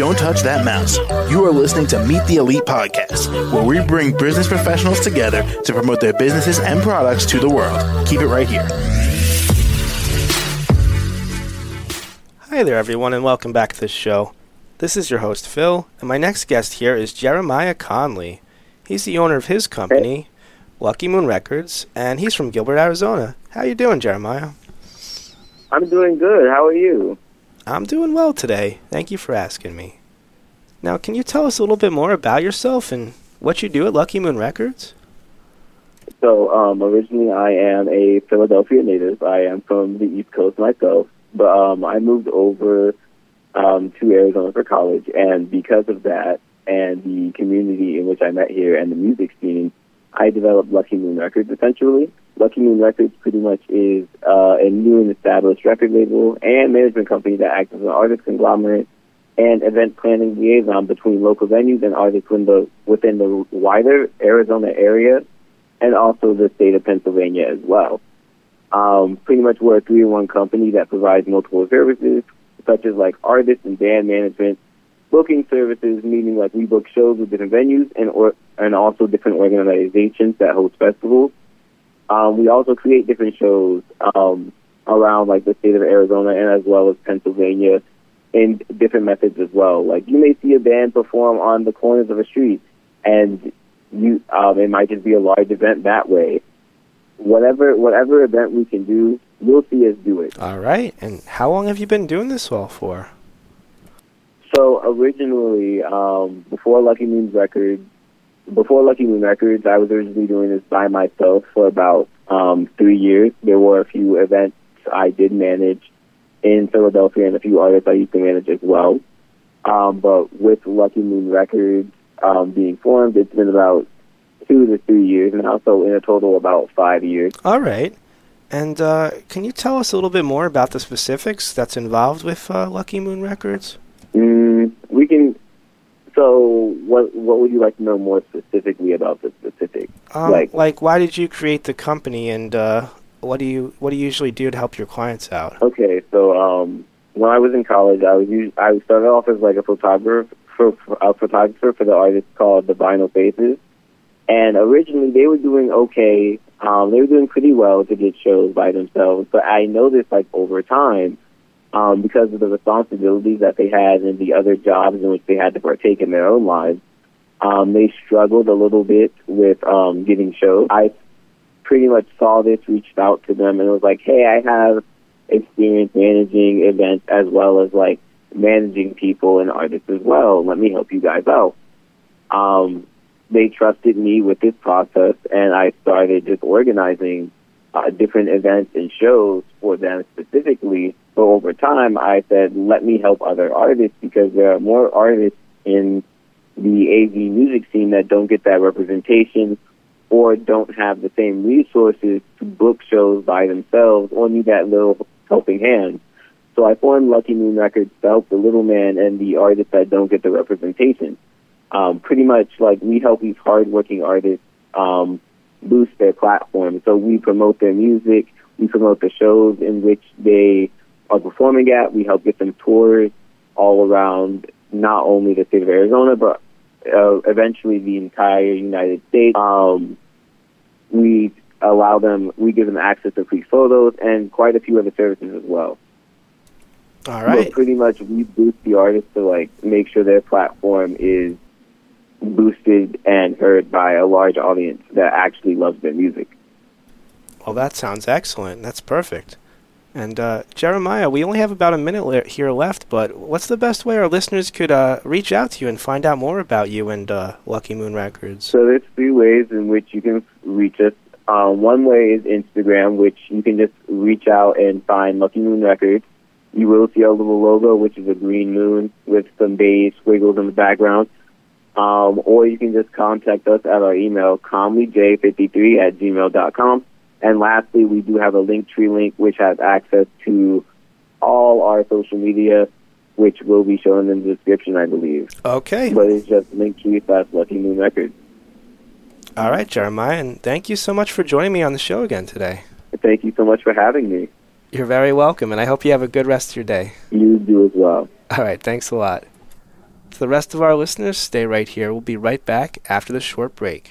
Don't touch that mouse. You are listening to Meet the Elite podcast, where we bring business professionals together to promote their businesses and products to the world. Keep it right here. Hi there, everyone, and welcome back to the show. This is your host, Phil, and my next guest here is Jeremiah Conley. He's the owner of his company, Lucky Moon Records, and he's from Gilbert, Arizona. How you doing, Jeremiah? I'm doing good. How are you? I'm doing well today. Thank you for asking me. Now, can you tell us a little bit more about yourself and what you do at Lucky Moon Records? So, um, originally, I am a Philadelphia native. I am from the East Coast myself, but um, I moved over um, to Arizona for college, and because of that and the community in which I met here and the music scene, I developed Lucky Moon Records essentially. Lucky Moon Records pretty much is uh, a new and established record label and management company that acts as an artist conglomerate and event planning liaison between local venues and artists within the, within the wider Arizona area and also the state of Pennsylvania as well. Um, pretty much we're a three-in-one company that provides multiple services, such as like artist and band management, booking services, meaning like we book shows with different venues and or and also different organizations that host festivals. Um, we also create different shows um, around like the state of Arizona and as well as Pennsylvania in different methods as well. Like you may see a band perform on the corners of a street, and you um, it might just be a large event that way. Whatever whatever event we can do, you'll see us do it. All right. And how long have you been doing this all for? So originally, um, before Lucky Moon Records, before Lucky Moon Records, I was originally doing this by myself for about um, three years. There were a few events I did manage in Philadelphia and a few artists I used to manage as well. Um, but with Lucky Moon Records um, being formed, it's been about two to three years now, so in a total about five years. All right. And uh, can you tell us a little bit more about the specifics that's involved with uh, Lucky Moon Records? Mm, we can. So, what what would you like to know more specifically about the specifics? Um, like, like, why did you create the company, and uh, what do you what do you usually do to help your clients out? Okay, so um, when I was in college, I was I started off as like a photographer for, a photographer for the artist called the Vinyl Faces, and originally they were doing okay. Um, they were doing pretty well to get shows by themselves, but I noticed like over time um, because of the responsibilities that they had and the other jobs in which they had to partake in their own lives. Um, they struggled a little bit with um, getting shows. I pretty much saw this, reached out to them, and was like, "Hey, I have experience managing events as well as like managing people and artists as well. Let me help you guys out." Um, they trusted me with this process, and I started just organizing uh, different events and shows for them specifically. But over time, I said, let me help other artists because there are more artists in the AZ music scene that don't get that representation or don't have the same resources to book shows by themselves or need that little helping hand. So I formed Lucky Moon Records to help the little man and the artists that don't get the representation. Um, pretty much like we help these hardworking artists um, boost their platform. So we promote their music, we promote the shows in which they are performing at. We help get them tours all around not only the state of Arizona, but uh, eventually the entire United States. Um, we allow them, we give them access to free photos and quite a few other services as well. All right. But pretty much we boost the artists to like make sure their platform is boosted and heard by a large audience that actually loves their music. Well, that sounds excellent. That's perfect. And uh, Jeremiah, we only have about a minute le- here left, but what's the best way our listeners could uh, reach out to you and find out more about you and uh, Lucky Moon Records? So there's three ways in which you can reach us. Um, one way is Instagram, which you can just reach out and find Lucky Moon Records. You will see our little logo, which is a green moon with some beige squiggles in the background. Um, or you can just contact us at our email, conleyj53 at gmail.com. And lastly, we do have a Linktree link which has access to all our social media, which will be shown in the description, I believe. Okay. But it's just Linktree slash Lucky Moon Records. All right, Jeremiah, and thank you so much for joining me on the show again today. Thank you so much for having me. You're very welcome, and I hope you have a good rest of your day. You do as well. All right, thanks a lot. To the rest of our listeners, stay right here. We'll be right back after the short break.